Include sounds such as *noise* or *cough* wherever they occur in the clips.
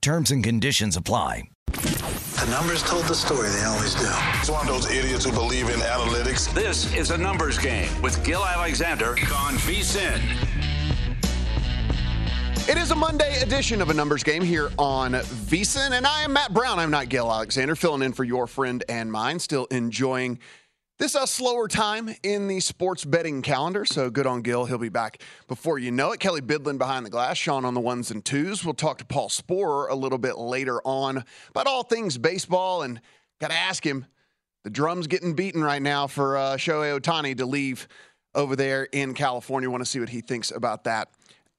Terms and conditions apply. The numbers told the story, they always do. It's one of those idiots who believe in analytics. This is a numbers game with Gil Alexander on VSIN. It is a Monday edition of a numbers game here on VSIN, and I am Matt Brown. I'm not Gil Alexander, filling in for your friend and mine, still enjoying this is a slower time in the sports betting calendar, so good on Gil. He'll be back before you know it. Kelley Bydlon behind the glass, Sean on the ones and twos. We'll talk to Paul Sporer a little bit later on about all things baseball, and got to ask him. The drum's getting beaten right now for uh, Shohei Ohtani to leave over there in California. Want to see what he thinks about that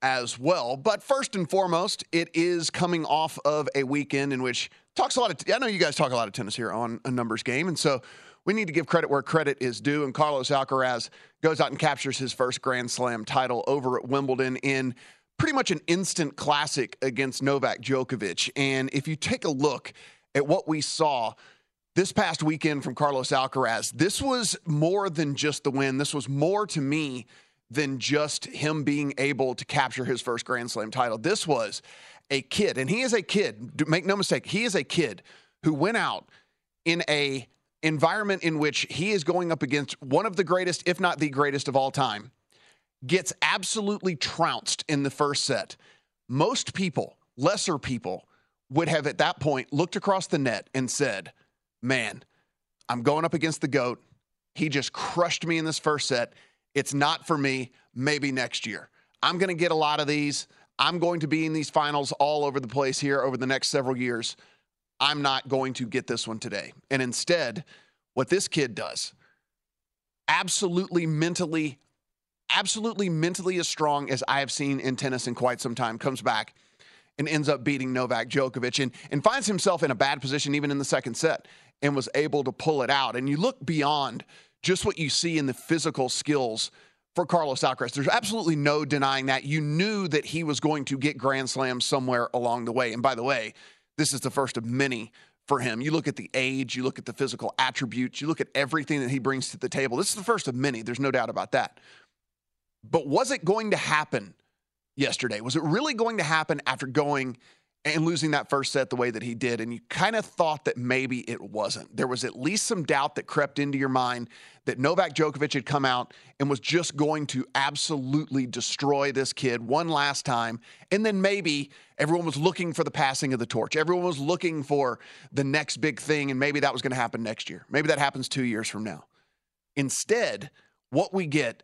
as well. But first and foremost, it is coming off of a weekend in which talks a lot of. I know you guys talk a lot of tennis here on a numbers game, and so we need to give credit where credit is due. And Carlos Alcaraz goes out and captures his first Grand Slam title over at Wimbledon in pretty much an instant classic against Novak Djokovic. And if you take a look at what we saw this past weekend from Carlos Alcaraz, this was more than just the win. This was more to me than just him being able to capture his first Grand Slam title. This was a kid, and he is a kid, make no mistake, he is a kid who went out in a environment in which he is going up against one of the greatest, if not the greatest of all time, gets absolutely trounced in the first set. Most people, lesser people, would have at that point looked across the net and said, Man, I'm going up against the GOAT. He just crushed me in this first set. It's not for me. Maybe next year. I'm going to get a lot of these. I'm going to be in these finals all over the place here over the next several years. I'm not going to get this one today. And instead, what this kid does, absolutely mentally, absolutely mentally as strong as I have seen in tennis in quite some time, comes back and ends up beating Novak Djokovic and, and finds himself in a bad position even in the second set and was able to pull it out. And you look beyond just what you see in the physical skills for Carlos Alcaraz. There's absolutely no denying that. You knew that he was going to get Grand Slams somewhere along the way. And by the way, this is the first of many for him. You look at the age, you look at the physical attributes, you look at everything that he brings to the table. This is the first of many. There's no doubt about that. But was it going to happen yesterday? Was it really going to happen after going and losing that first set the way that he did. And you kind of thought that maybe it wasn't. There was at least some doubt that crept into your mind that Novak Djokovic had come out and was just going to absolutely destroy this kid one last time. And then maybe everyone was looking for the passing of the torch. Everyone was looking for the next big thing. And maybe that was going to happen next year. Maybe that happens two years from now. Instead, what we get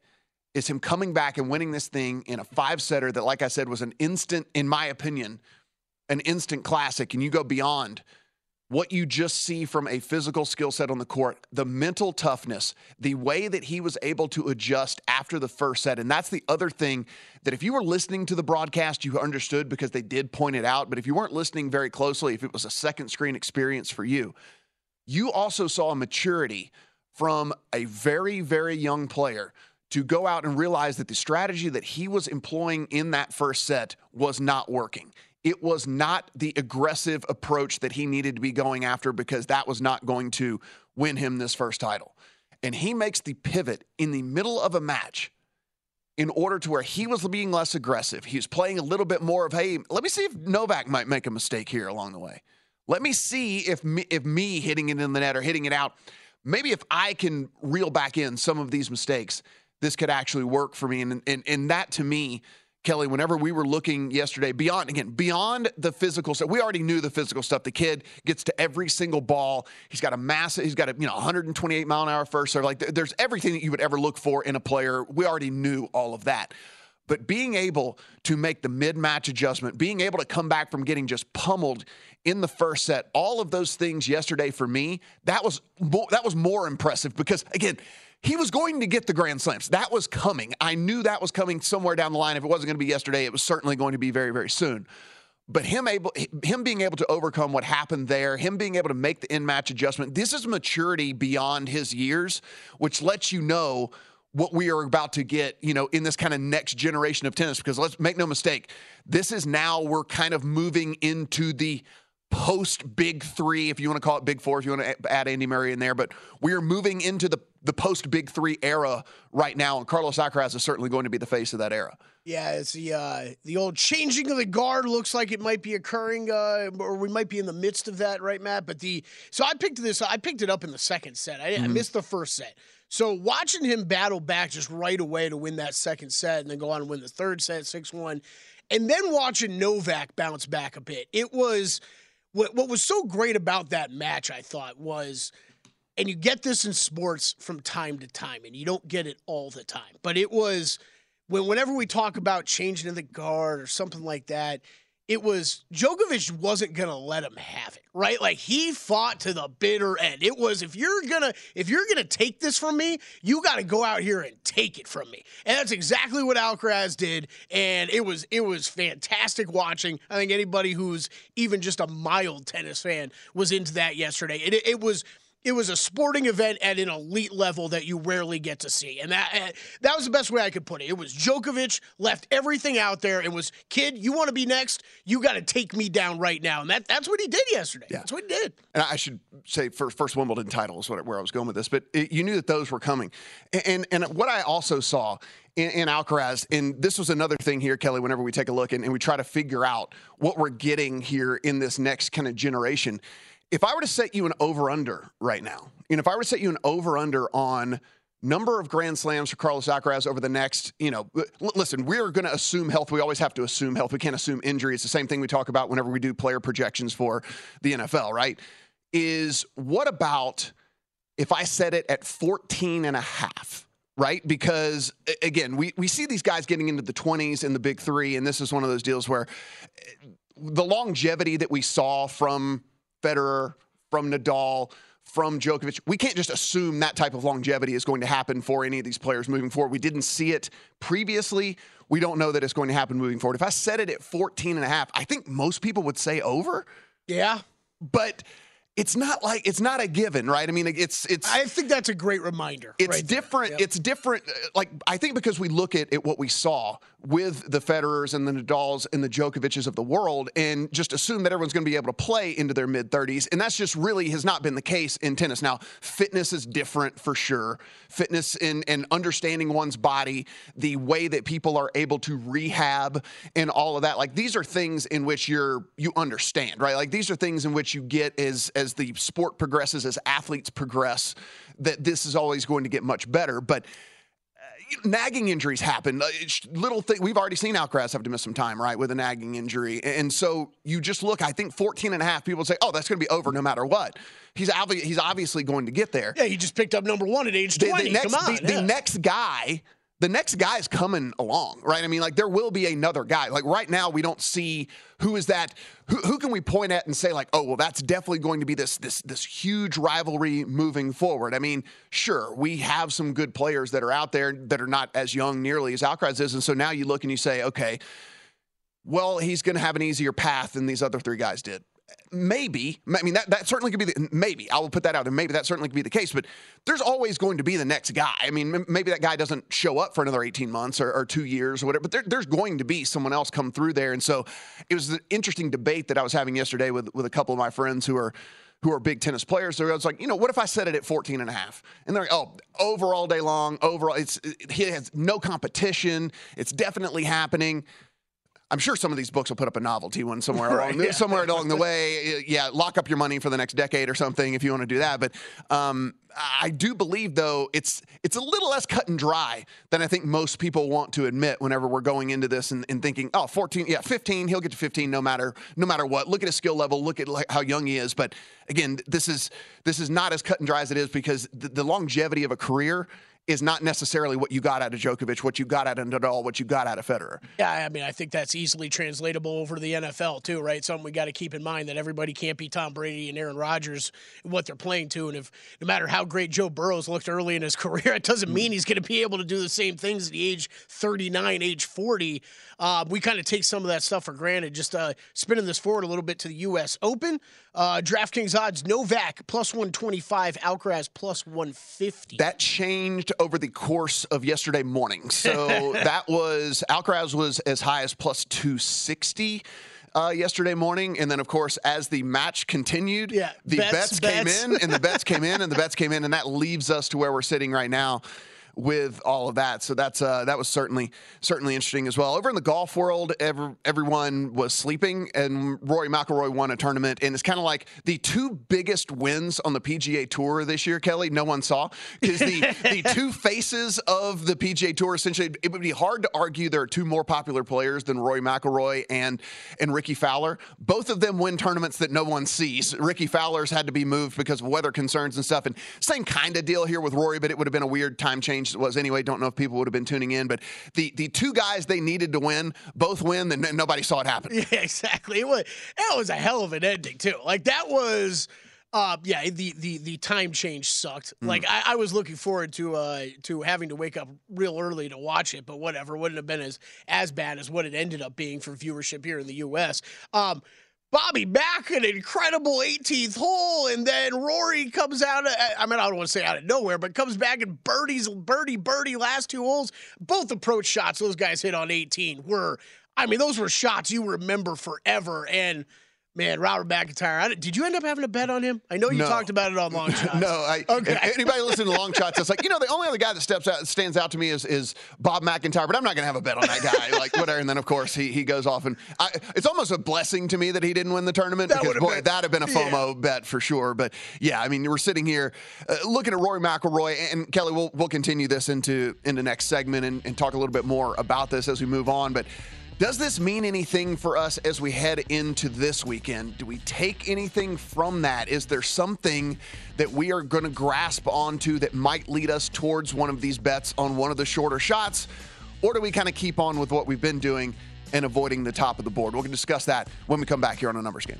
is him coming back and winning this thing in a five setter that, like I said, was an instant, in my opinion, an instant classic and you go beyond what you just see from a physical skill set on the court, the mental toughness, the way that he was able to adjust after the first set. And that's the other thing that if you were listening to the broadcast, you understood because they did point it out. But if you weren't listening very closely, if it was a second screen experience for you, you also saw a maturity from a very, very young player to go out and realize that the strategy that he was employing in that first set was not working it was not the aggressive approach that he needed to be going after because that was not going to win him this first title. And he makes the pivot in the middle of a match in order to where he was being less aggressive. He was playing a little bit more of, hey, let me see if Novak might make a mistake here along the way. Let me see if me, if me hitting it in the net or hitting it out, maybe if I can reel back in some of these mistakes, this could actually work for me. And, and, and that to me Kelley, whenever we were looking yesterday, beyond again, beyond the physical stuff, we already knew the physical stuff. The kid gets to every single ball. He's got a massive, he's got a you know 128 mile an hour first serve. Like there's everything that you would ever look for in a player. We already knew all of that. But being able to make the mid match adjustment, being able to come back from getting just pummeled in the first set, all of those things yesterday for me, that was more, that was more impressive because again, he was going to get the grand slams. That was coming. I knew that was coming somewhere down the line. If it wasn't going to be yesterday, it was certainly going to be very very soon. But him able him being able to overcome what happened there, him being able to make the in match adjustment, this is maturity beyond his years, which lets you know what we are about to get, you know, in this kind of next generation of tennis. Because let's make no mistake, this is now we're kind of moving into the post big three, if you want to call it big four, if you want to add Andy Murray in there. But we are moving into the the post big three era right now, and Carlos Alcaraz is certainly going to be the face of that era. Yeah, it's the uh, the old changing of the guard looks like it might be occurring, uh, or we might be in the midst of that, right, Matt? But the so I picked this, I picked it up in the second set. I, mm-hmm. I missed the first set. So watching him battle back just right away to win that second set and then go on and win the third set, 6 1, and then watching Novak bounce back a bit, it was what, what was so great about that match, I thought, was, and you get this in sports from time to time, and you don't get it all the time, but it was when whenever we talk about changing the guard or something like that, it was Djokovic wasn't going to let him have it, right? Like he fought to the bitter end. It was if you're going to if you're going to take this from me, you got to go out here and take it from me. And that's exactly what Alcaraz did and it was it was fantastic watching. I think anybody who's even just a mild tennis fan was into that yesterday. It, it was it was a sporting event at an elite level that you rarely get to see. And that uh, that was the best way I could put it. It was Djokovic left everything out there and was, kid, you want to be next? You got to take me down right now. And that that's what he did yesterday. Yeah. That's what he did. And I should say first, first Wimbledon title is what, where I was going with this, but it, you knew that those were coming. And, and, and what I also saw in, in, Alcaraz, and this was another thing here, Kelley, whenever we take a look and, and we try to figure out what we're getting here in this next kind of generation – if I were to set you an over under right now, know, if I were to set you an over under on number of grand slams for Carlos Alcaraz over the next, you know, l- listen, we're going to assume health. We always have to assume health. We can't assume injury. It's the same thing we talk about whenever we do player projections for the NFL, right? Is what about if I set it at 14 and a half? right? Because again, we, we see these guys getting into the 20s in the big three, and this is one of those deals where eh, the longevity that we saw from Federer, from Nadal, from Djokovic. We can't just assume that type of longevity is going to happen for any of these players moving forward. We didn't see it previously. We don't know that it's going to happen moving forward. If I set it at 14 and a half, I think most people would say over. Yeah. But it's not like it's not a given, right? I mean, it's it's. I think that's a great reminder. It's right different. Yep. It's different. Uh, like I think because we look at, at what we saw with the Federers and the Nadals and the Djokovic's of the world, and just assume that everyone's going to be able to play into their mid 30s, and that's just really has not been the case in tennis. Now, fitness is different for sure. Fitness and and understanding one's body, the way that people are able to rehab, and all of that. Like these are things in which you're you understand, right? Like these are things in which you get as as as the sport progresses, as athletes progress, that this is always going to get much better. But uh, nagging injuries happen. Uh, little thing we've already seen Alcaraz have to miss some time, right, with a nagging injury. And so you just look, I think 14 and a half people say, oh, that's going to be over no matter what. He's, obvi- he's obviously going to get there. Yeah, he just picked up number one at age 20. The, the next, Come on. The, yeah. the next guy the next guy is coming along, right? I mean, like there will be another guy. Like right now, we don't see who is that. Who, who can we point at and say like, oh, well, that's definitely going to be this this this huge rivalry moving forward. I mean, sure, we have some good players that are out there that are not as young nearly as Alcaraz is, and so now you look and you say, okay, well, he's going to have an easier path than these other three guys did maybe i mean that, that certainly could be the maybe i will put that out and maybe that certainly could be the case but there's always going to be the next guy i mean maybe that guy doesn't show up for another 18 months or, or two years or whatever but there, there's going to be someone else come through there and so it was an interesting debate that i was having yesterday with, with a couple of my friends who are who are big tennis players. So I was like, you know, what if I set it at 14 and a half? And they're like, oh, over all day long, overall, it's, it, he has no competition. It's definitely happening. I'm sure some of these books will put up a novelty one somewhere *laughs* along the, somewhere along the *laughs* way. Yeah, lock up your money for the next decade or something if you want to do that. But um, I do believe though it's it's a little less cut and dry than I think most people want to admit whenever we're going into this and, and thinking, oh, 14, yeah, 15, he'll get to 15 no matter no matter what. Look at his skill level, look at how young he is. But again, this is this is not as cut and dry as it is because the, the longevity of a career is not necessarily what you got out of Djokovic, what you got out of Nadal, what you got out of Federer. Yeah, I mean, I think that's easily translatable over to the NFL too, right? Something we got to keep in mind that everybody can't be Tom Brady and Aaron Rodgers what they're playing to, and if no matter how great Joe Burrows looked early in his *laughs* career, it doesn't mean he's going to be able to do the same things at the age 39, age 40. Uh, we kind of take some of that stuff for granted. Just uh, spinning this forward a little bit to the U.S. Open, uh, DraftKings odds: Novak plus 125, Alcaraz plus 150. That changed over the course of yesterday morning. So *laughs* that was Alcaraz was as high as plus 260. Uh, yesterday morning, and then of course, as the match continued, yeah, the bets, bets came bets. in, and the bets came *laughs* in, and the bets came in, and that leaves us to where we're sitting right now with all of that. So that's uh, that was certainly certainly interesting as well. Over in the golf world, every, everyone was sleeping, and Rory McIlroy won a tournament, and it's kind of like the two biggest wins on the PGA Tour this year. Kelley, no one saw because the *laughs* the two faces of the PGA Tour essentially it would be hard to argue there are two more popular players than Rory McIlroy and and Ricky Fowler. Both of them win tournaments that no one sees. Ricky Fowler's had to be moved because of weather concerns and stuff, and same kind of deal here with Rory, but it would have been a weird time change it was anyway. Don't know if people would have been tuning in, but the the two guys they needed to win both win, and nobody saw it happen. *laughs* Yeah, exactly. It was that was a hell of an ending too. Like that was. Uh, yeah, the, the the time change sucked. Like I, I was looking forward to uh to having to wake up real early to watch it, but whatever, wouldn't have been as as bad as what it ended up being for viewership here in the U.S. Um, Bobby back an incredible 18th hole, and then Rory comes out. I mean, I don't want to say out of nowhere, but comes back and birdies, birdie, birdie. Last two holes, both approach shots those guys hit on 18 were. I mean, those were shots you remember forever. And man, Robert MacIntyre. I, did you end up having a bet on him? I know you No. talked about it on long *laughs* shots. No, I, Okay. *laughs* anybody listening to long shots, it's like you know the only other guy that steps out stands out to me is is Bob MacIntyre, but I'm not going to have a bet on that guy. like *laughs* whatever, and then of course he he goes off and I, it's almost a blessing to me that he didn't win the tournament That because boy been- that'd have been a FOMO bet for sure. But yeah, I mean we're sitting here uh, looking at Rory McIlroy and Kelley. We'll we'll continue this into into next segment and, and talk a little bit more about this as we move on, but. Does this mean anything for us as we head into this weekend? Do we take anything from that? Is there something that we are going to grasp onto that might lead us towards one of these bets on one of the shorter shots? Or do we kind of keep on with what we've been doing and avoiding the top of the board? We're going to discuss that when we come back here on a numbers game.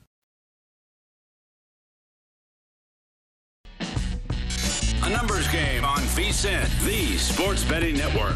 Numbers game on VSIN, the sports betting network.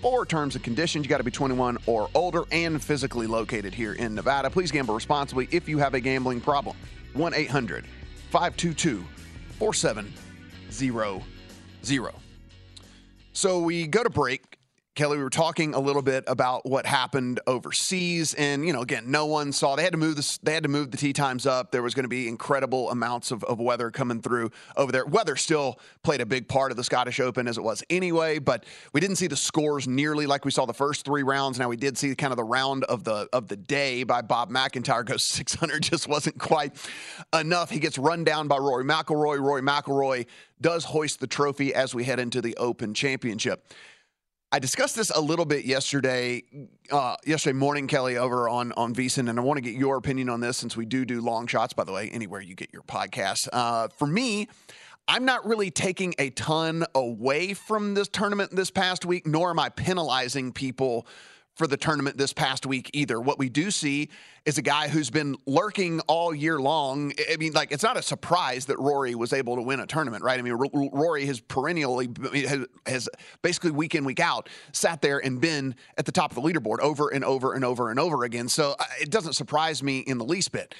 for terms and conditions. You got to be 21 or older and physically located here in Nevada. Please gamble responsibly if you have a gambling problem. 1 800 522 4700. So we go to break. Kelley, we were talking a little bit about what happened overseas, and you know, again, no one saw. They had to move this. They had to move the tee times up. There was going to be incredible amounts of, of weather coming through over there. Weather still played a big part of the Scottish Open as it was anyway, but we didn't see the scores nearly like we saw the first three rounds. Now we did see kind of the round of the of the day by Bob MacIntyre goes *laughs* 600, just wasn't quite enough. He gets run down by Rory McIlroy. Rory McIlroy does hoist the trophy as we head into the Open Championship. I discussed this a little bit yesterday, uh, yesterday morning, Kelley, over on on VSiN, and I want to get your opinion on this since we do do long shots. By the way, anywhere you get your podcast. Uh, for me, I'm not really taking a ton away from this tournament this past week, nor am I penalizing people for the tournament this past week either. What we do see is a guy who's been lurking all year long. I mean, like, it's not a surprise that Rory was able to win a tournament, right? I mean, R- Rory has perennially, has, basically week in, week out, sat there and been at the top of the leaderboard over and over and over and over again. So uh, it doesn't surprise me in the least bit.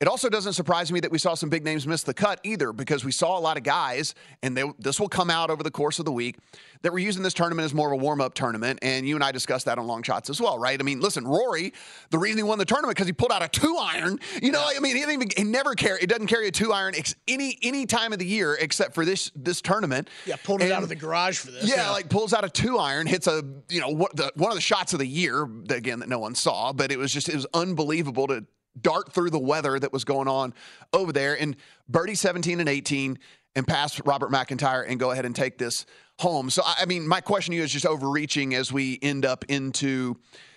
It also doesn't surprise me that we saw some big names miss the cut either, because we saw a lot of guys, and they, this will come out over the course of the week, that we're using this tournament as more of a warm up tournament. And you and I discussed that on long shots as well, right? I mean, listen, Rory, the reason he won the tournament because he pulled out a two iron. You know, I mean, he, even, he never carry, it doesn't carry a two iron any any time of the year except for this this tournament. Yeah, pulled it out of the garage for this. Yeah, yeah, like pulls out a two iron, hits a you know what the, one of the shots of the year again that no one saw, but it was just it was unbelievable to dart through the weather that was going on over there and birdie 17 and 18 and pass Robert MacIntyre and go ahead and take this home. So I mean, my question to you is just overreaching as we end up into,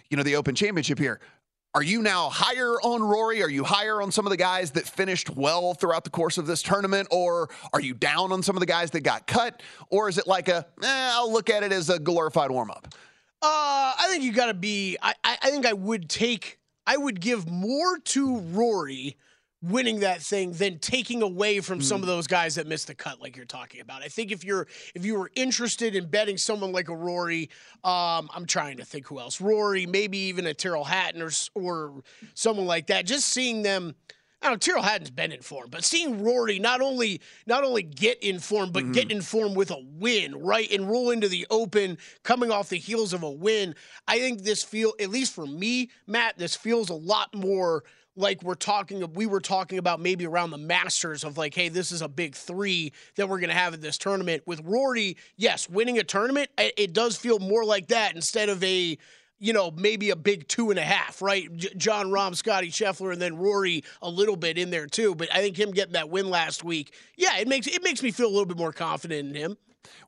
you know, the Open Championship here. Are you now higher on Rory? Are you higher on some of the guys that finished well throughout the course of this tournament? Or are you down on some of the guys that got cut? Or is it like a, eh, I'll look at it as a glorified warm up? Uh, I think you got to be, I, I think I would take I would give more to Rory winning that thing than taking away from mm. some of those guys that missed the cut like you're talking about. I think if you're if you were interested in betting someone like a Rory, um, I'm trying to think who else. Rory, maybe even a Tyrrell Hatton or or someone like that. Just seeing them I don't know, Tyrrell Hatton's been in form, but seeing Rory not only not only get in form, but mm-hmm. get in form with a win, right? And roll into the open, coming off the heels of a win. I think this feel, at least for me, Matt, this feels a lot more like we're talking we were talking about maybe around the masters of like hey this is a big three that we're going to have in this tournament with rory yes winning a tournament it does feel more like that instead of a you know, maybe a big two and a half, right? J- Jon Rahm, Scotty Scheffler, and then Rory a little bit in there too. But I think him getting that win last week, yeah, it makes it makes me feel a little bit more confident in him.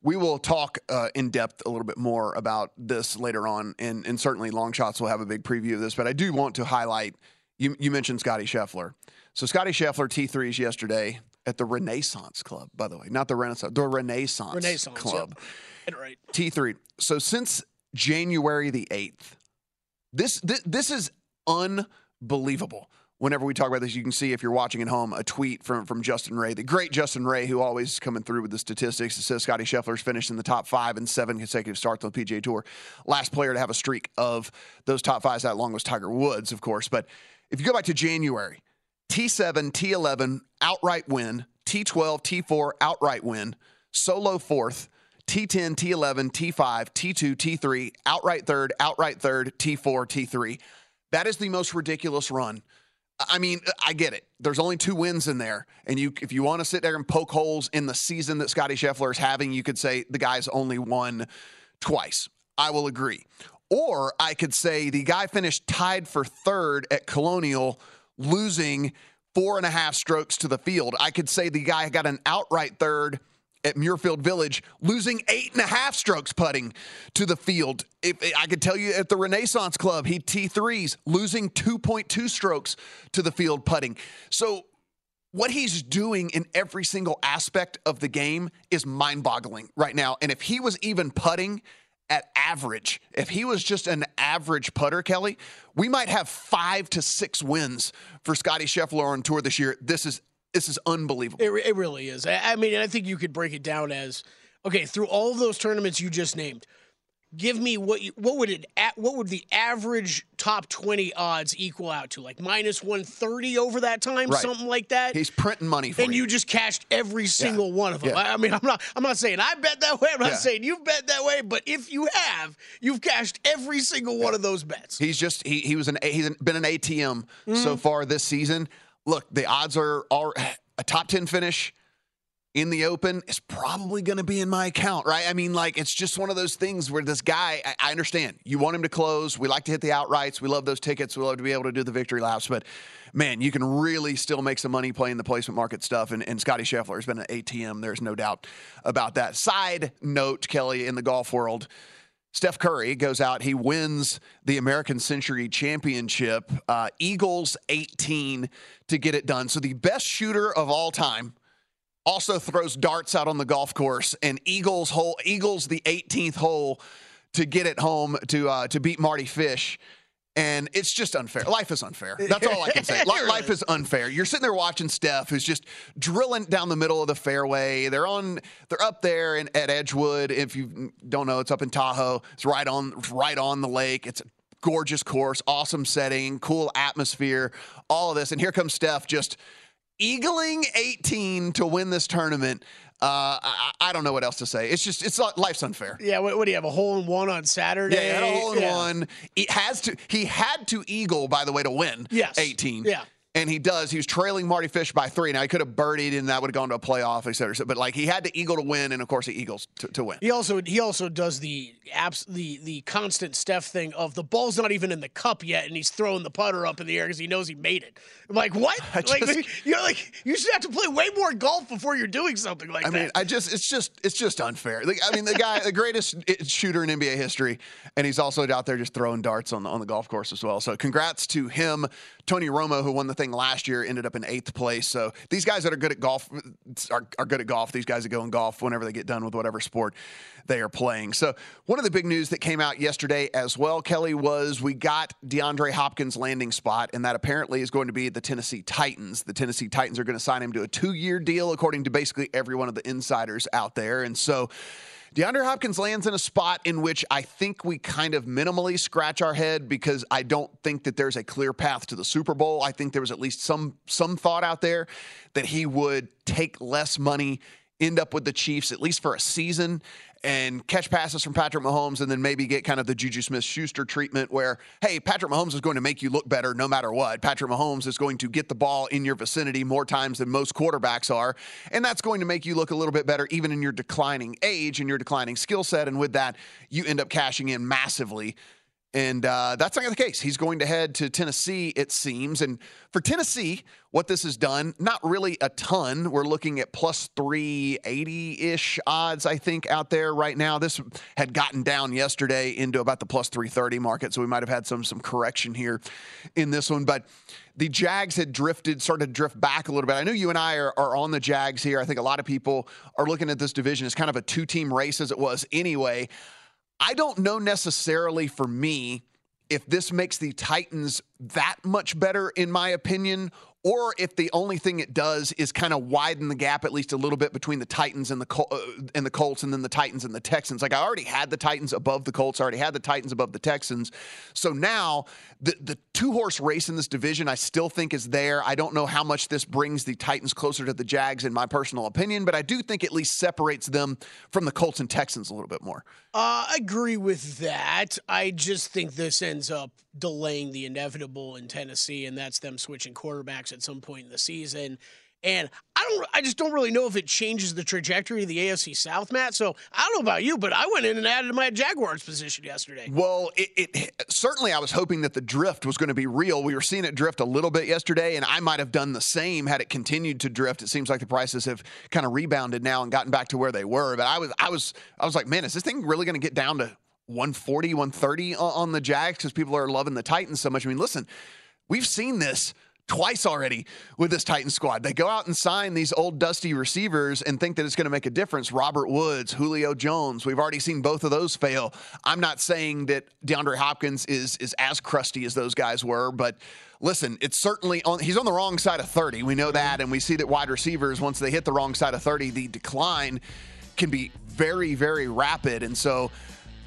We will talk uh, in depth a little bit more about this later on, and, and certainly Long Shots will have a big preview of this. But I do want to highlight you, you mentioned Scotty Scheffler. So Scotty Scheffler T3s yesterday at the Renaissance Club, by the way, not the Renaissance, the Renaissance, Renaissance Club. Yep. Right. T3. So since January the 8th. This, this, this is unbelievable. Whenever we talk about this, you can see if you're watching at home a tweet from, from Justin Ray, the great Justin Ray, who always is coming through with the statistics. It says Scotty Scheffler's finished in the top five in seven consecutive starts on the PGA Tour. Last player to have a streak of those top fives that long was Tiger Woods, of course. But if you go back to January, T7, T11, outright win, T12, T4, outright win, solo fourth, T10, T11, T5, T2, T3, outright third, outright third, T4, T3. That is the most ridiculous run. I mean, I get it. There's only two wins in there, and you, if you want to sit there and poke holes in the season that Scotty Scheffler is having, you could say the guy's only won twice. I will agree. Or I could say the guy finished tied for third at Colonial, losing four and a half strokes to the field. I could say the guy got an outright third at Muirfield Village, losing eight and a half strokes putting to the field. If I could tell you at the Renaissance Club, he T3s, losing 2.2 strokes to the field putting. So what he's doing in every single aspect of the game is mind boggling right now. And if he was even putting at average, if he was just an average putter, Kelley, we might have five to six wins for Scotty Scheffler on tour this year. This is this is unbelievable. It, it really is. I mean, I think you could break it down as okay, through all of those tournaments you just named, give me what you, what would it what would the average top 20 odds equal out to like minus 130 over that time Right. something like that He's printing money for and you just cashed every single one of them. Yeah. I I mean, I'm not. I'm not saying I bet that way. I'm not Yeah. saying you've bet that way. But if you have, you've cashed every single one of those bets. He's just he he was an he's been an ATM Mm-hmm. so far this season. Look, the odds are all a top ten finish in the Open is probably going to be in my account, right? I mean, like it's just one of those things where this guy. I, I understand you want him to close. We like to hit the outrights. We love those tickets. We love to be able to do the victory laps, but. Man, you can really still make some money playing the placement market stuff. And, and Scotty Scheffler has been an ATM. There's no doubt about that. Side note, Kelley, in the golf world, Steph Curry goes out. He wins the American Century Championship. Uh, Eagles 18 to get it done. So the best shooter of all time also throws darts out on the golf course, and Eagles hole Eagles the 18th hole to get it home to uh, to beat Mardy Fish. And it's just unfair. Life is unfair. *laughs* That's all I can say. Li- Life is unfair. You're sitting there watching Steph, who's just drilling down the middle of the fairway. They're on. They're up there in, at Edgewood. If you don't know, it's up in Tahoe. It's right on right on the lake. It's a gorgeous course, awesome setting, cool atmosphere, all of this. And here comes Steph, just eagling 18 to win this tournament. Uh, I, I don't know what else to say. It's just it's not, life's unfair. Yeah. What, what do you have? A hole in one on Saturday. Yeah, a hole in Yeah. one. He has to. He had to eagle, by the way, to win. Yes. 18. Yeah. And he does. He was trailing Mardy Fish by three. Now he could have birdied, and that would have gone to a playoff, et cetera. et cetera. But like he had to eagle to win, and of course the eagles to, to win. He also he also does the abs the the constant Steph thing of the ball's not even in the cup yet, and he's throwing the putter up in the air because he knows he made it. I'm like, what? I like *laughs* you're like you should have to play way more golf before you're doing something like I that. mean, I just it's just it's just unfair. Like, I mean, the guy, the greatest shooter in NBA history, and he's also out there just throwing darts on the on the golf course as well. So, congrats to him. Tony Romo, who won the thing last year, ended up in eighth place. So, these guys that are good at golf are, are good at golf. These guys that go in golf whenever they get done with whatever sport they are playing. So, one of the big news that came out yesterday as well, Kelley, was we got DeAndre Hopkins' landing spot, and that apparently is going to be the Tennessee Titans. The Tennessee Titans are going to sign him to a two year deal, according to basically every one of the insiders out there. And so, DeAndre Hopkins lands in a spot in which I think we kind of minimally scratch our head because I don't think that there's a clear path to the Super Bowl. I think there was at least some some thought out there that he would take less money, end up with the Chiefs at least for a season and catch passes from Patrick Mahomes and then maybe get kind of the Juju Smith-Schuster treatment where hey, Patrick Mahomes is going to make you look better no matter what. Patrick Mahomes is going to get the ball in your vicinity more times than most quarterbacks are, and that's going to make you look a little bit better even in your declining age and your declining skill set and with that you end up cashing in massively and uh, that's not the case. He's going to head to Tennessee, it seems. And for Tennessee, what this has done, not really a ton. We're looking at plus 380 ish odds, I think, out there right now. This had gotten down yesterday into about the plus 330 market. So we might have had some, some correction here in this one. But the Jags had drifted, started to drift back a little bit. I know you and I are, are on the Jags here. I think a lot of people are looking at this division as kind of a two team race as it was anyway. I don't know necessarily for me if this makes the Titans that much better, in my opinion, or if the only thing it does is kind of widen the gap at least a little bit between the Titans and the Col- uh, and the Colts, and then the Titans and the Texans. Like I already had the Titans above the Colts, I already had the Titans above the Texans. So now the the two horse race in this division, I still think is there. I don't know how much this brings the Titans closer to the Jags, in my personal opinion, but I do think at least separates them from the Colts and Texans a little bit more. Uh, I agree with that. I just think this ends up delaying the inevitable in Tennessee, and that's them switching quarterbacks at some point in the season. And I don't, I just don't really know if it changes the trajectory of the AFC South, Matt. So I don't know about you, but I went in and added my Jaguars position yesterday. Well, it, it certainly I was hoping that the drift was going to be real. We were seeing it drift a little bit yesterday, and I might have done the same had it continued to drift. It seems like the prices have kind of rebounded now and gotten back to where they were. But I was, I was, I was like, man, is this thing really going to get down to 140, 130 on, the Jags because people are loving the Titans so much? I mean, listen, we've seen this twice already with this Titan squad. They go out and sign these old dusty receivers and think that it's going to make a difference. Robert Woods, Julio Jones. We've already seen both of those fail. I'm not saying that DeAndre Hopkins is is as crusty as those guys were, but listen, it's certainly on he's on the wrong side of 30. We know that and we see that wide receivers once they hit the wrong side of 30, the decline can be very very rapid and so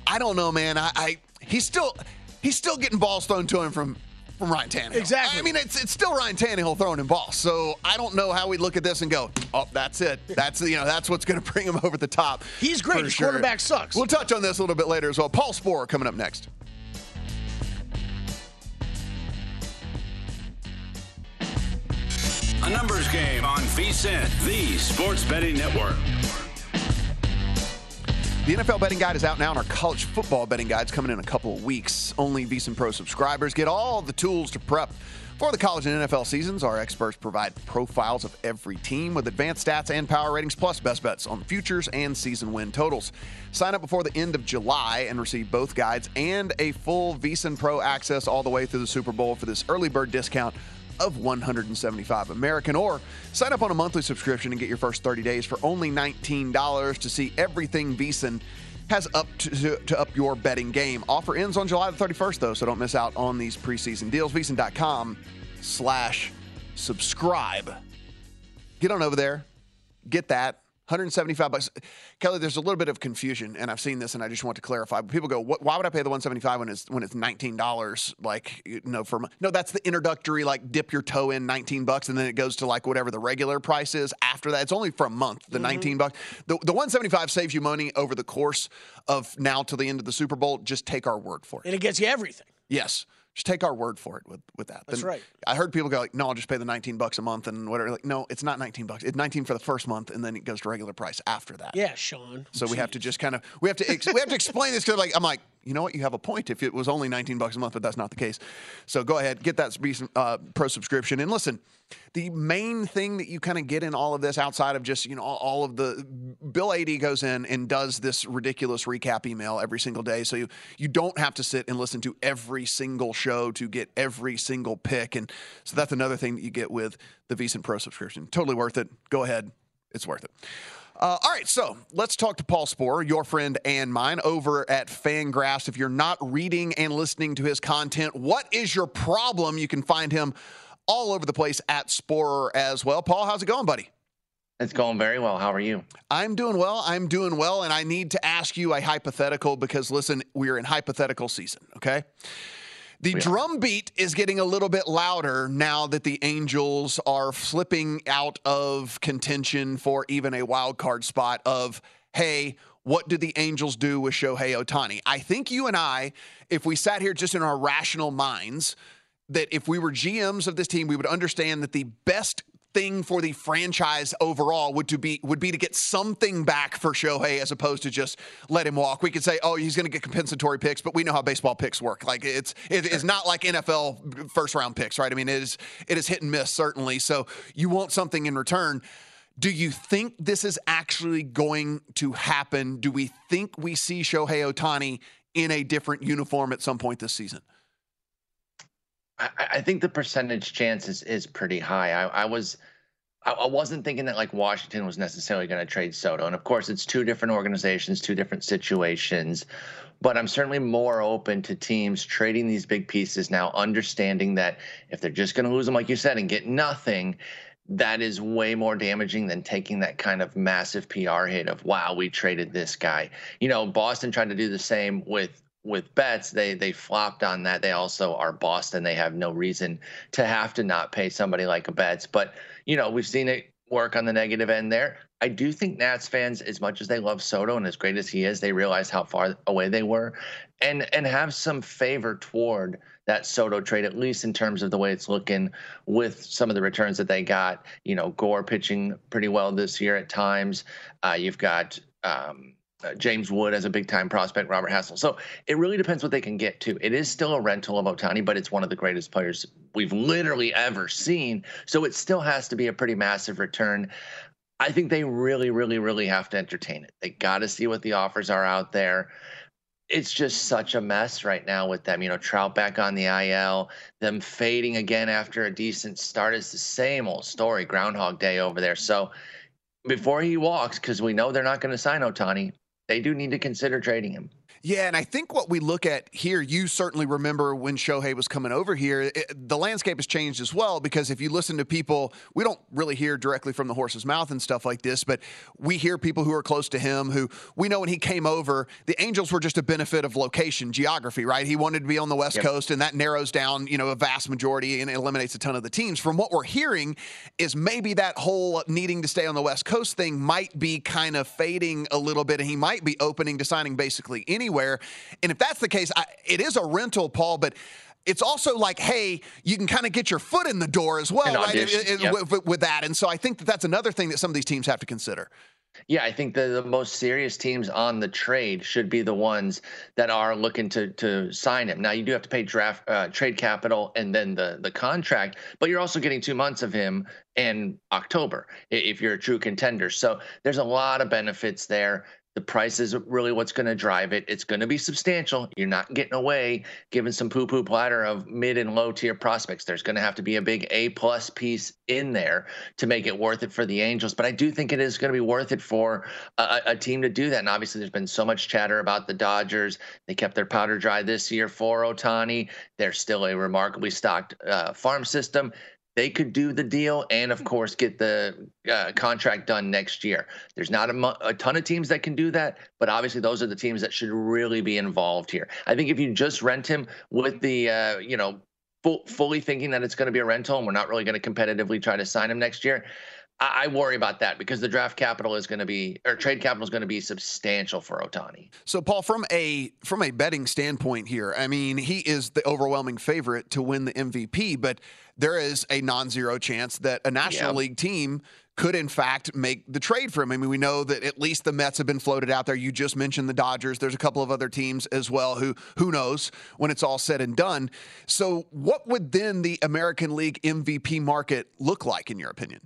I don't know, man. I, I he's still he's still getting balls thrown to him from from Ryan Tannehill. Exactly. I mean, it's it's still Ryan Tannehill throwing him balls. So I don't know how we look at this and go, oh, that's it. That's you know that's what's going *laughs* to bring him over the top. He's great. for His sure. quarterback sucks. We'll touch on this a little bit later as well. Paul Sporer coming up next. A numbers game on VSIN, the sports betting network. The NFL betting guide is out now, and our college football betting guide's coming in a couple of weeks. Only VSiN Pro subscribers get all the tools to prep for the college and NFL seasons. Our experts provide profiles of every team with advanced stats and power ratings, plus best bets on futures and season win totals. Sign up before the end of July and receive both guides and a full VSiN Pro access all the way through the Super Bowl for this early bird discount of 175 American or sign up on a monthly subscription and get your first 30 days for only $19 to see everything VSiN has up to, to, to up your betting game. Offer ends on July the 31st though, so don't miss out on these preseason deals. VSiN.com slash subscribe. Get on over there. Get that. 175 bucks. Kelley, there's a little bit of confusion, and I've seen this, and I just want to clarify. But people go, what, "Why would I pay the 175 when it's when it's 19 dollars?" Like, you know, for my, no, that's the introductory, like dip your toe in 19 bucks, and then it goes to like whatever the regular price is after that. It's only for a month. The mm-hmm. 19 bucks. The the 175 saves you money over the course of now to the end of the Super Bowl. Just take our word for it. and it gets you everything. Yes. Just take our word for it with, with that. That's Then right. I heard people go like, "No, I'll just pay the 19 bucks a month and whatever." Like, no, it's not 19 bucks. It's 19 for the first month, and then it goes to regular price after that. Yeah, Sean. So we have to just kind of we have to ex- we have to explain this because like I'm like you know what you have a point if it was only 19 bucks a month, but that's not the case. So go ahead get that uh, pro subscription and listen. The main thing that you kind of get in all of this outside of just you know all, of the Bill Ad goes in and does this ridiculous recap email every single day, so you you don't have to sit and listen to every single show to get every single pick, and so that's another thing that you get with the VSiN Pro subscription. Totally worth it. Go ahead, it's worth it. Uh, all right, so let's talk to Paul Sporer, your friend and mine, over at Fangraphs. If you're not reading and listening to his content, what is your problem? You can find him all over the place at Sporer as well. Paul, how's it going, buddy? It's going very well. How are you? I'm doing well. I'm doing well, and I need to ask you a hypothetical because listen, we're in hypothetical season, okay? The drum beat is getting a little bit louder now that the Angels are flipping out of contention for even a wild card spot of, hey, what do the Angels do with Shohei Ohtani? I think you and I, if we sat here just in our rational minds, that if we were GMs of this team, we would understand that the best thing for the franchise overall would to be would be to get something back for Shohei as opposed to just let him walk. We could say, oh, he's going to get compensatory picks, but we know how baseball picks work. Like it's it is not like NFL first round picks, right? I mean, it is it is hit and miss certainly. So you want something in return. Do you think this is actually going to happen? Do we think we see Shohei Ohtani in a different uniform at some point this season? I, I think the percentage chance is, is pretty high. I, I was I, wasn't thinking that like Washington was necessarily going to trade Soto. And of course it's two different organizations, two different situations. But I'm certainly more open to teams trading these big pieces now, understanding that if they're just going to lose them, like you said, and get nothing, that is way more damaging than taking that kind of massive PR hit of wow, we traded this guy. You know, Boston tried to do the same with with Betts, They they flopped on that. They also are Boston. They have no reason to have to not pay somebody like a Betts. But you know, we've seen it work on the negative end there. I do think Nats fans, as much as they love Soto and as great as he is, they realize how far away they were, and and have some favor toward that Soto trade, at least in terms of the way it's looking with some of the returns that they got. You know, Gore pitching pretty well this year at times. Uh, you've got. Um, uh, James Wood as a big time prospect, Robert Hassell. So it really depends what they can get to. It is still a rental of Ohtani, but it's one of the greatest players we've literally ever seen. So it still has to be a pretty massive return. I think they really, really, really have to entertain it. They got to see what the offers are out there. It's just such a mess right now with them. You know, Trout back on the IL, them fading again after a decent start. It's the same old story, Groundhog Day over there. So before he walks, because we know they're not going to sign Ohtani, they do need to consider trading him. Yeah, and I think what we look at here, you certainly remember when Shohei was coming over here, it, the landscape has changed as well because if you listen to people, we don't really hear directly from the horse's mouth and stuff like this, but we hear people who are close to him who we know when he came over, the Angels were just a benefit of location, geography, right? He wanted to be on the West yep. Coast, and that narrows down, you know, a vast majority and eliminates a ton of the teams. From what we're hearing, is maybe that whole needing to stay on the West Coast thing might be kind of fading a little bit, and he might be opening to signing basically anywhere. And if that's the case, I, it is a rental, Paul, but it's also like, hey, you can kind of get your foot in the door as well, right? It, it, yep. with, with, that. And so I think that that's another thing that some of these teams have to consider. Yeah, I think the, the most serious teams on the trade should be the ones that are looking to to sign him. Now you do have to pay draft uh, trade capital and then the the contract, but you're also getting two months of him in October if you're a true contender. So there's a lot of benefits there. The price is really what's going to drive it. It's going to be substantial. You're not getting away giving some poo poo platter of mid and low tier prospects. There's going to have to be a big A plus piece in there to make it worth it for the Angels. But I do think it is going to be worth it for a, a team to do that. And obviously, there's been so much chatter about the Dodgers. They kept their powder dry this year for Ohtani. They're still a remarkably stocked uh, farm system they could do the deal and of course get the uh, contract done next year. There's not a, a, ton of teams that can do that but obviously those are the teams that should really be involved here. I think if you just rent him with the uh, you know full, fully thinking that it's going to be a rental and we're not really going to competitively try to sign him next year I, I worry about that because the draft capital is going to be or trade capital is going to be substantial for Ohtani. So Paul, from a from a betting standpoint here, I mean, he is the overwhelming favorite to win the MVP, but there is a non-zero chance that a National League team could in fact make the trade for him. I mean, we know that at least the Mets have been floated out there. You just mentioned the Dodgers. There's a couple of other teams as well who who knows when it's all said and done. So, what would then the American League MVP market look like in your opinion?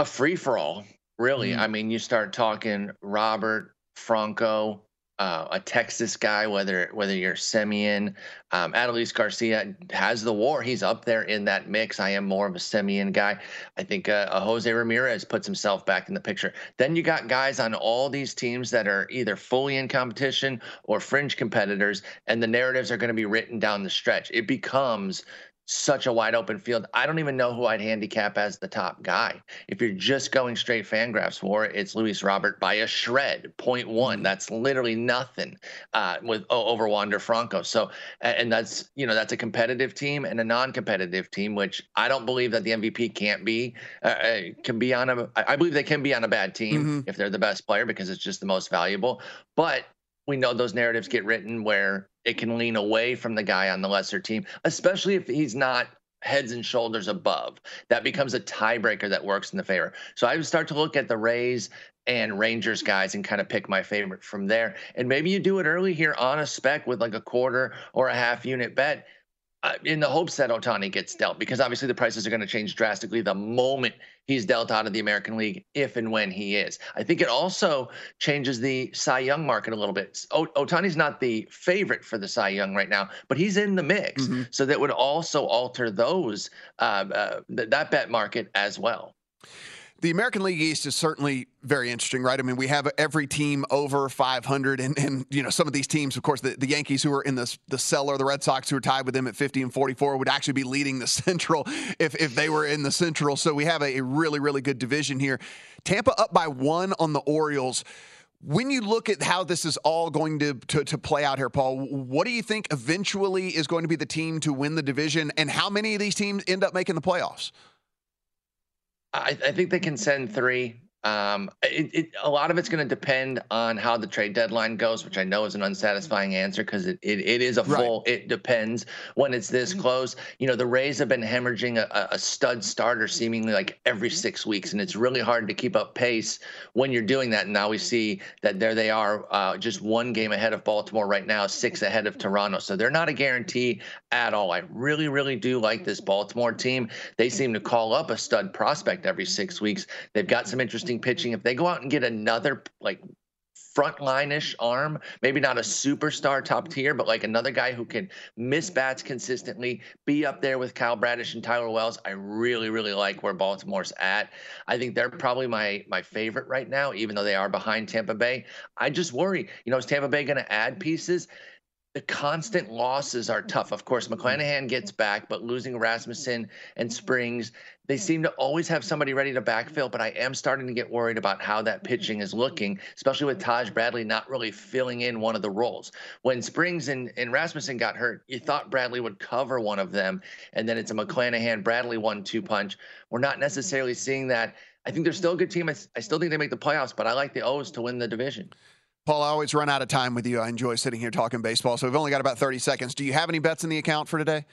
A free for all, really. Mm-hmm. I mean, you start talking Robert Franco, uh, a Texas guy, whether whether you're Semien, um, Adolis Garcia has the WAR. He's up there in that mix. I am more of a Semien guy. I think uh, Jose Ramirez puts himself back in the picture. Then you got guys on all these teams that are either fully in competition or fringe competitors, and the narratives are going to be written down the stretch. It becomes such a wide open field. I don't even know who I'd handicap as the top guy. If you're just going straight Fangraphs for it, it's Luis Robert by a shred, 0.1. Mm-hmm. That's literally nothing uh, with over Wander Franco. So, and that's you know that's a competitive team and a non-competitive team, which I don't believe that the MVP can't be uh, uh, can be on a. I believe they can be on a bad team mm-hmm. if they're the best player because it's just the most valuable. But we know those narratives get written where it can lean away from the guy on the lesser team, especially if he's not heads and shoulders above. That becomes a tiebreaker that works in the favor. So I would start to look at the Rays and Rangers guys and kind of pick my favorite from there. And maybe you do it early here on a spec with like a quarter or a half unit bet in the hopes that Ohtani gets dealt, because obviously the prices are going to change drastically the moment he's dealt out of the American League, if and when he is. I think it also changes the Cy Young market a little bit. O- Ohtani's not the favorite for the Cy Young right now, but he's in the mix, mm-hmm. so that would also alter those uh, uh, th- that bet market as well the American League East is certainly very interesting, right? I mean, we have every team over 500, and, and you know some of these teams, of course, the, the Yankees who are in the the cellar, the Red Sox who are tied with them at 50 and 44 would actually be leading the *laughs* Central if if they were in the Central. So we have a, a really really good division here. Tampa up by one on the Orioles. When you look at how this is all going to, to, to, play out here, Paul, what do you think eventually is going to be the team to win the division, and how many of these teams end up making the playoffs? I, I think they can send three. Um, it, it, a lot of it's going to depend on how the trade deadline goes, which I know is an unsatisfying answer because it, it, it is a full. Right. It depends when it's this mm-hmm. close. You know, the Rays have been hemorrhaging a, a, stud starter seemingly like every six weeks, and it's really hard to keep up pace when you're doing that. And now we see that there they are, uh, just one game ahead of Baltimore right now, six ahead of Toronto. So they're not a guarantee at all. I really, really do like this Baltimore team. They seem to call up a stud prospect every six weeks. They've got some interesting pitching. If they go out and get another like frontline-ish arm, maybe not a superstar top tier, but like another guy who can miss bats consistently, be up there with Kyle Bradish and Tyler Wells. I really, really like where Baltimore's at. I think they're probably my my favorite right now, even though they are behind Tampa Bay. I just worry, you know, is Tampa Bay going to add pieces? The constant losses are tough. Of course, McClanahan gets back, but losing Rasmussen and Springs, they seem to always have somebody ready to backfill. But I am starting to get worried about how that pitching is looking, especially with Taj Bradley not really filling in one of the roles. When Springs and, and Rasmussen got hurt, you thought Bradley would cover one of them, and then it's a McClanahan Bradley one two punch. We're not necessarily seeing that. I think they're still a good team. I, I still think they make the playoffs, but I like the O's to win the division. Paul, I always run out of time with you. I enjoy sitting here talking baseball. So we've only got about 30 seconds. Do you have any bets in the account for today?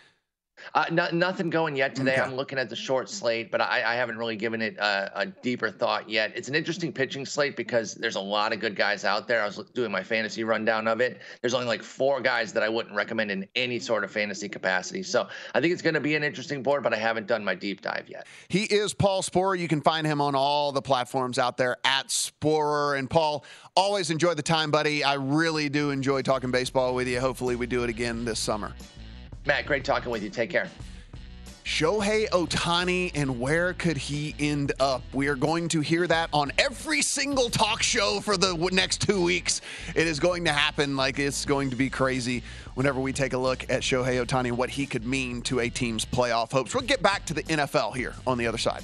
Uh, no, nothing going yet today. Okay. I'm looking at the short slate, but I, I haven't really given it a, a, deeper thought yet. It's an interesting pitching slate because there's a lot of good guys out there. I was doing my fantasy rundown of it. There's only like four guys that I wouldn't recommend in any sort of fantasy capacity. So I think it's going to be an interesting board, but I haven't done my deep dive yet. He is Paul Sporer. You can find him on all the platforms out there at Sporer. And Paul, always enjoy the time, buddy. I really do enjoy talking baseball with you. Hopefully, we do it again this summer. Matt, great talking with you. Take care. Shohei Ohtani and where could he end up? We are going to hear that on every single talk show for the next two weeks. It is going to happen like it's going to be crazy whenever we take a look at Shohei Ohtani and what he could mean to a team's playoff hopes. We'll get back to the NFL here on the other side.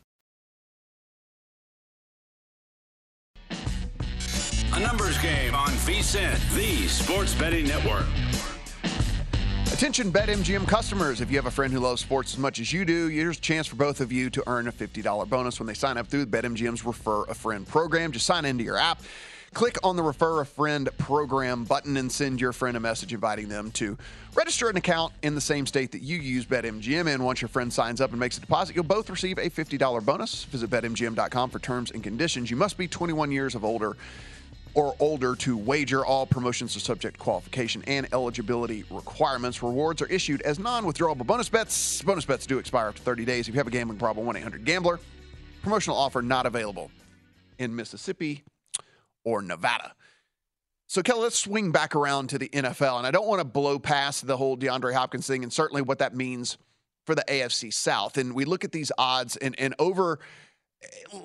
A numbers game on VSIN, the sports betting network. Attention BetMGM customers. If you have a friend who loves sports as much as you do, here's a chance for both of you to earn a $50 bonus when they sign up through the BetMGM's Refer a Friend program. Just sign into your app, click on the Refer a Friend program button, and send your friend a message inviting them to register an account in the same state that you use BetMGM in. Once your friend signs up and makes a deposit, you'll both receive a $50 bonus. Visit BetMGM.com for terms and conditions. You must be 21 years of older or older to wager. All promotions are subject to qualification and eligibility requirements. Rewards are issued as non withdrawable bonus bets. Bonus bets do expire after 30 days. If you have a gambling problem, 1 800 Gambler. Promotional offer not available in Mississippi or Nevada. So, Kelley, let's swing back around to the NFL. And I don't want to blow past the whole DeAndre Hopkins thing and certainly what that means for the AFC South. And we look at these odds, and, and over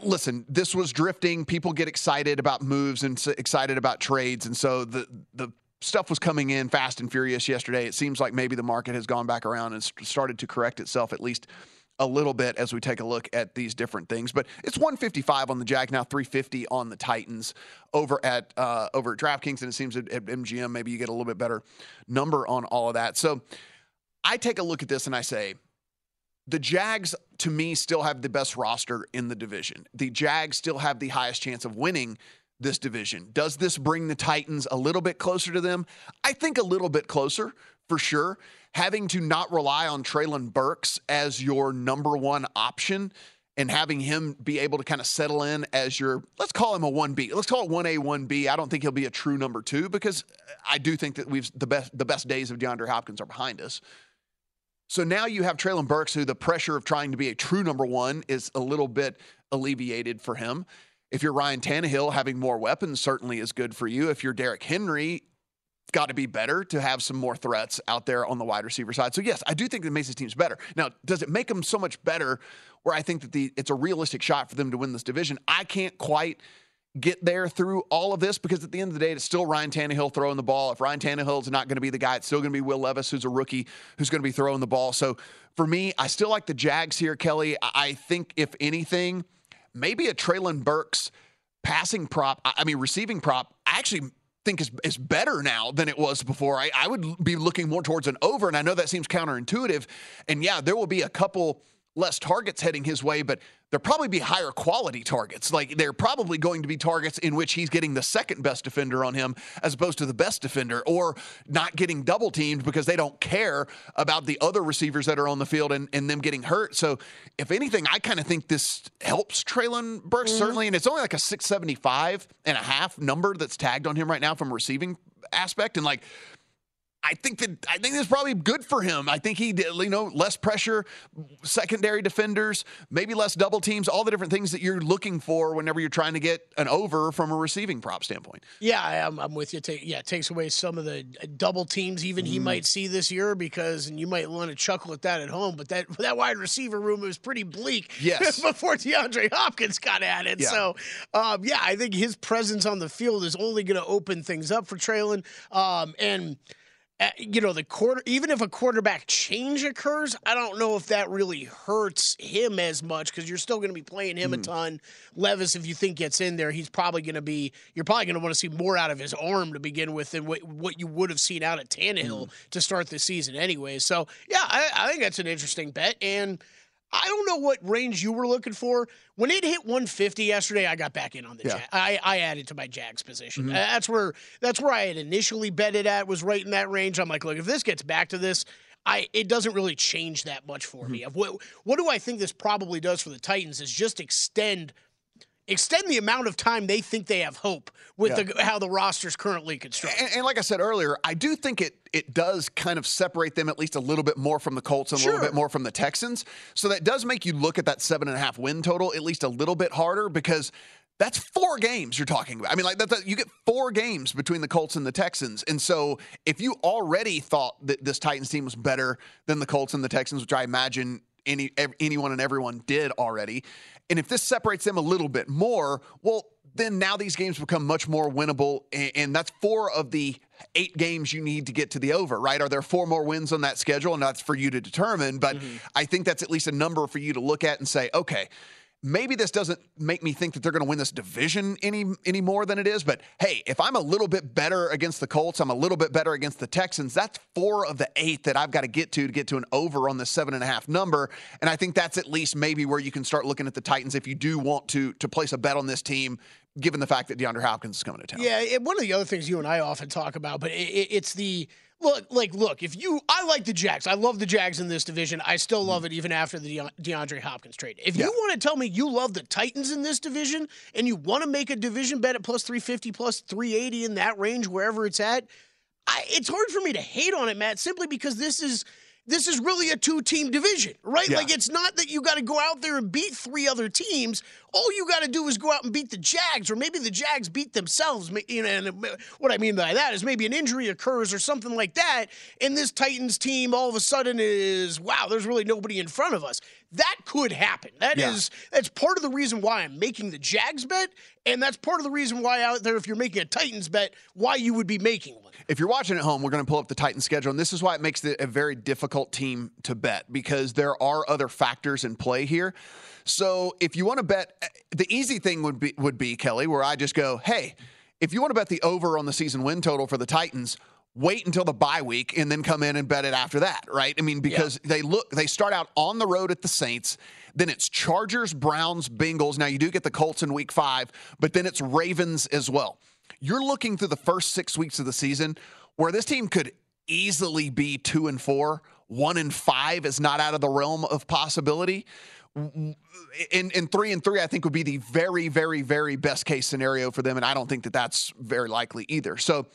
listen, this was drifting. People get excited about moves and excited about trades, and so the the stuff was coming in fast and furious yesterday. It seems like maybe the market has gone back around and started to correct itself at least a little bit as we take a look at these different things. But it's 155 on the Jack now, 350 on the Titans over at uh, over at DraftKings, and it seems at, at MGM maybe you get a little bit better number on all of that. So I take a look at this and I say the Jags, to me, still have the best roster in the division. The Jags still have the highest chance of winning this division. Does this bring the Titans a little bit closer to them? I think a little bit closer for sure. Having to not rely on Treylon Burks as your number one option and having him be able to kind of settle in as your, let's call him a 1B. Let's call it 1A, 1B. I don't think he'll be a true number two because I do think that we've the best the best days of DeAndre Hopkins are behind us. So now you have Treylon Burks, who the pressure of trying to be a true number one is a little bit alleviated for him. If you're Ryan Tannehill, having more weapons certainly is good for you. If you're Derrick Henry, got to be better to have some more threats out there on the wide receiver side. So yes, I do think that makes teams better. Now, does it make them so much better where I think that the it's a realistic shot for them to win this division? I can't quite get there through all of this because at the end of the day, it's still Ryan Tannehill throwing the ball. If Ryan Tannehill is not going to be the guy, it's still going to be Will Levis, who's a rookie, who's going to be throwing the ball. So for me, I still like the Jags here, Kelley. I think if anything, maybe a Treylon Burks passing prop, I mean receiving prop, I actually think is, is better now than it was before. I, I would be looking more towards an over, and I know that seems counterintuitive. And yeah, there will be a couple less targets heading his way, but there'll probably be higher quality targets. Like they're probably going to be targets in which he's getting the second best defender on him as opposed to the best defender, or not getting double teamed because they don't care about the other receivers that are on the field and, and them getting hurt. So, if anything, I kind of think this helps Treylon Burks, mm-hmm. certainly. And it's only like a 675 and a half number that's tagged on him right now from a receiving aspect. And like, I think that I think that's probably good for him. I think he, did you know, less pressure, secondary defenders, maybe less double teams, all the different things that you're looking for whenever you're trying to get an over from a receiving prop standpoint. Yeah, I'm, I'm with you. Take, yeah, it takes away some of the double teams even mm. he mm-hmm. might see this year because, and you might want to chuckle at that at home, but that that wide receiver room was pretty bleak. *laughs* Yes. before DeAndre Hopkins got at it. Yeah. So, um, yeah, I think his presence on the field is only going to open things up for Treylon. Um, and you know the quarter even if a quarterback change occurs i don't know if that really hurts him as much because you're still going to be playing him mm. a ton levis if you think gets in there he's probably going to be you're probably going to want to see more out of his arm to begin with than what, what you would have seen out at Tannehill mm. to start the season anyway so yeah I, I think that's an interesting bet and I don't know what range you were looking for. When it hit 150 yesterday, I got back in on the yeah. Jag. I, I added to my Jags position. Mm-hmm. That's where that's where I had initially betted at was right in that range. I'm like, look, if this gets back to this, I it doesn't really change that much for mm-hmm. me. What what do I think this probably does for the Titans is just extend extend the amount of time they think they have hope with yeah. the, how the roster's currently constructed. And, and, like I said earlier, I do think it it does kind of separate them at least a little bit more from the Colts and sure. a little bit more from the Texans. So that does make you look at that seven and a half win total at least a little bit harder because that's four games you're talking about. I mean, like that, that, you get four games between the Colts and the Texans, and so if you already thought that this Titans team was better than the Colts and the Texans, which I imagine any anyone and everyone did already, and if this separates them a little bit more, well, then now these games become much more winnable. And that's four of the eight games you need to get to the over, right? Are there four more wins on that schedule? And that's for you to determine. But mm-hmm. I think that's at least a number for you to look at and say, okay, maybe this doesn't make me think that they're going to win this division any any more than it is. But hey, if I'm a little bit better against the Colts, I'm a little bit better against the Texans. That's four of the eight that I've got to get to to get to an over on the seven and a half number. And I think that's at least maybe where you can start looking at the Titans if you do want to to place a bet on this team. Given the fact that DeAndre Hopkins is coming to town, yeah. It, one of the other things you and I often talk about, but it, it's the Look, like, look. If you, I like the Jags. I love the Jags in this division. I still love it even after the DeAndre Hopkins trade. If yeah. you want to tell me you love the Titans in this division and you want to make a division bet at plus three fifty, plus three eighty in that range, wherever it's at, I, it's hard for me to hate on it, Matt, simply because this is this is really a two team division, right? Yeah. Like it's not that you got to go out there and beat three other teams. All you got to do is go out and beat the Jags, or maybe the Jags beat themselves. You know, and uh, what I mean by that is maybe an injury occurs or something like that, and this Titans team all of a sudden is wow, there's really nobody in front of us. That could happen. That yeah. is that's part of the reason why I'm making the Jags bet, and that's part of the reason why out there, if you're making a Titans bet, why you would be making one. If you're watching at home, we're going to pull up the Titans schedule, and this is why it makes it a very difficult team to bet because there are other factors in play here. So if you want to bet, eh, the easy thing would be would be Kelley, where I just go, hey, if you want to bet the over on the season win total for the Titans wait until the bye week and then come in and bet it after that, right? I mean, because yeah. they look, they start out on the road at the Saints, then it's Chargers, Browns, Bengals. Now you do get the Colts in week five, but then it's Ravens as well. You're looking through the first six weeks of the season where this team could easily be two and four, one and five is not out of the realm of possibility. In, in three and three, I think would be the very, very, very best case scenario for them, and I don't think that that's very likely either. So,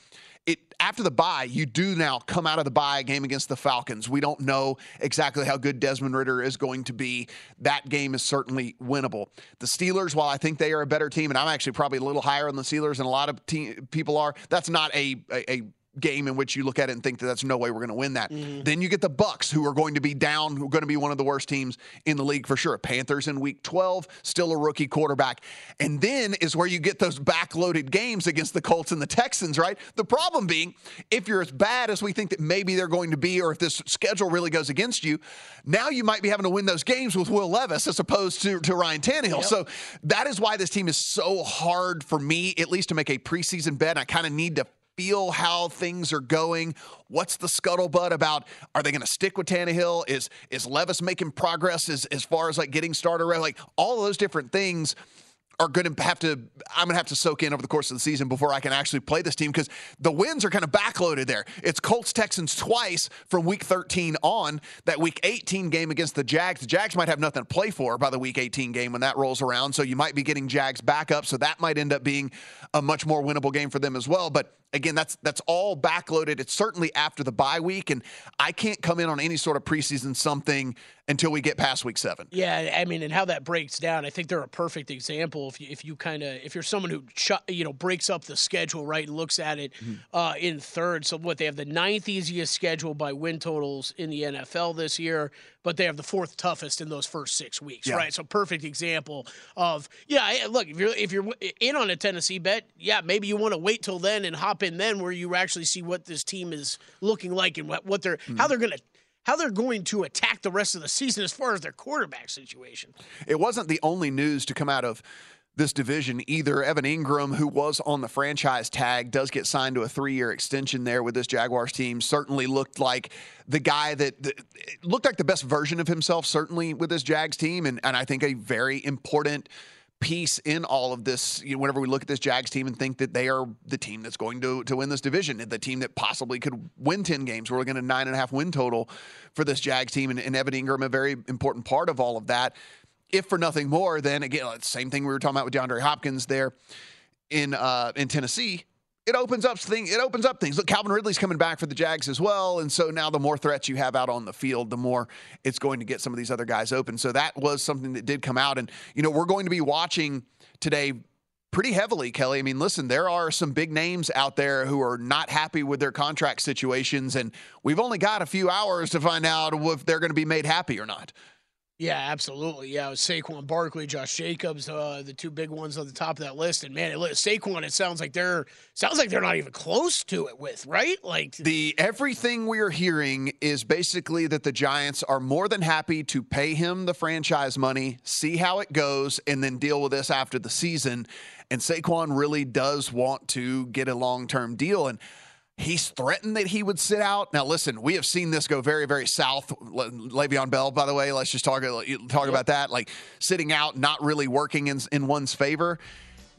it after the bye, you do now come out of the bye game against the Falcons. We don't know exactly how good Desmond Ridder is going to be. That game is certainly winnable. The Steelers, while I think they are a better team, and I'm actually probably a little higher on the Steelers than a lot of te- people are, that's not a, a, a game in which you look at it and think that that's no way we're going to win that. Mm-hmm. Then you get the Bucs, who are going to be down, who are going to be one of the worst teams in the league for sure. Panthers in Week 12, still a rookie quarterback, and then is where you get those backloaded games against the Colts and the Texans. Right. The problem being, if you're as bad as we think that maybe they're going to be, or if this schedule really goes against you, now you might be having to win those games with Will Levis as opposed to, to Ryan Tannehill. So that is why this team is so hard for me, at least to make a preseason bet. I kind of need to feel how things are going. What's the scuttlebutt about? Are they going to stick with Tannehill? Is is Levis making progress as as far as like getting started? Right, like all those different things are going to have to I'm going to have to soak in over the course of the season before I can actually play this team because the wins are kind of backloaded there. It's Colts Texans twice from week 13 on. That week 18 game against the Jags. The Jags might have nothing to play for by the week 18 game when that rolls around, so you might be getting Jags back up, so that might end up being a much more winnable game for them as well, but again, that's that's all backloaded. It's certainly after the bye week, and I can't come in on any sort of preseason something until we get past week seven. Yeah, I mean, and how that breaks down, I think they're a perfect example. If you if you kind of if you're someone who ch- you know breaks up the schedule right and looks at it Mm-hmm. uh, in third. So what they have the ninth easiest schedule by win totals in the NFL this year, but they have the fourth toughest in those first six weeks. Yeah. Right, so perfect example of yeah. Look, if you're if you're in on a Tennessee bet, yeah, maybe you want to wait till then and hop in then where you actually see what this team is looking like and what what they're Mm-hmm. how they're gonna. How they're going to attack the rest of the season as far as their quarterback situation. It wasn't the only news to come out of this division either. Evan Engram, who was on the franchise tag, does get signed to a three year extension there with this Jaguars team. Certainly looked like the guy that, that looked like the best version of himself, certainly with this Jags team. And, and I think a very important piece in all of this. You know, whenever we look at this Jags team and think that they are the team that's going to to win this division, the team that possibly could win ten games. We're looking at nine and a half win total for this Jags team, and, and Evan Engram a very important part of all of that. If for nothing more, then again, same thing we were talking about with DeAndre Hopkins there in uh, in Tennessee. It opens up things. It opens up things. Look, Calvin Ridley's coming back for the Jags as well, and so now the more threats you have out on the field, the more it's going to get some of these other guys open. So that was something that did come out, and you know we're going to be watching today pretty heavily, Kelley. I mean, listen, there are some big names out there who are not happy with their contract situations, and we've only got a few hours to find out if they're going to be made happy or not. Yeah, absolutely. Yeah, it was Saquon Barkley, Josh Jacobs, uh, the two big ones on the top of that list. And man, it, Saquon, it sounds like they're sounds like they're not even close to it with right. Like the everything we are hearing is basically that the Giants are more than happy to pay him the franchise money, see how it goes, and then deal with this after the season. And Saquon really does want to get a long term deal. And He's threatened that he would sit out. Now, listen, we have seen this go very, very south. Le- Le'Veon Bell, by the way, let's just talk talk about that. Like sitting out, not really working in in one's favor.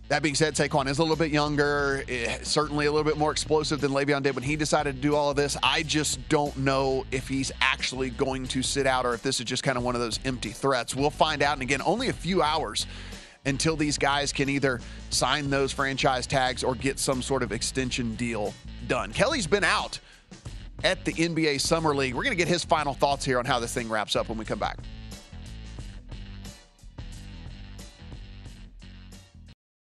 That being said, Saquon is a little bit younger, eh, certainly a little bit more explosive than Le'Veon did when he decided to do all of this. I just don't know if he's actually going to sit out or if this is just kind of one of those empty threats. We'll find out. And again, only a few hours until these guys can either sign those franchise tags or get some sort of extension deal done. Kelley's been out at the NBA Summer League. We're going to get his final thoughts here on how this thing wraps up when we come back.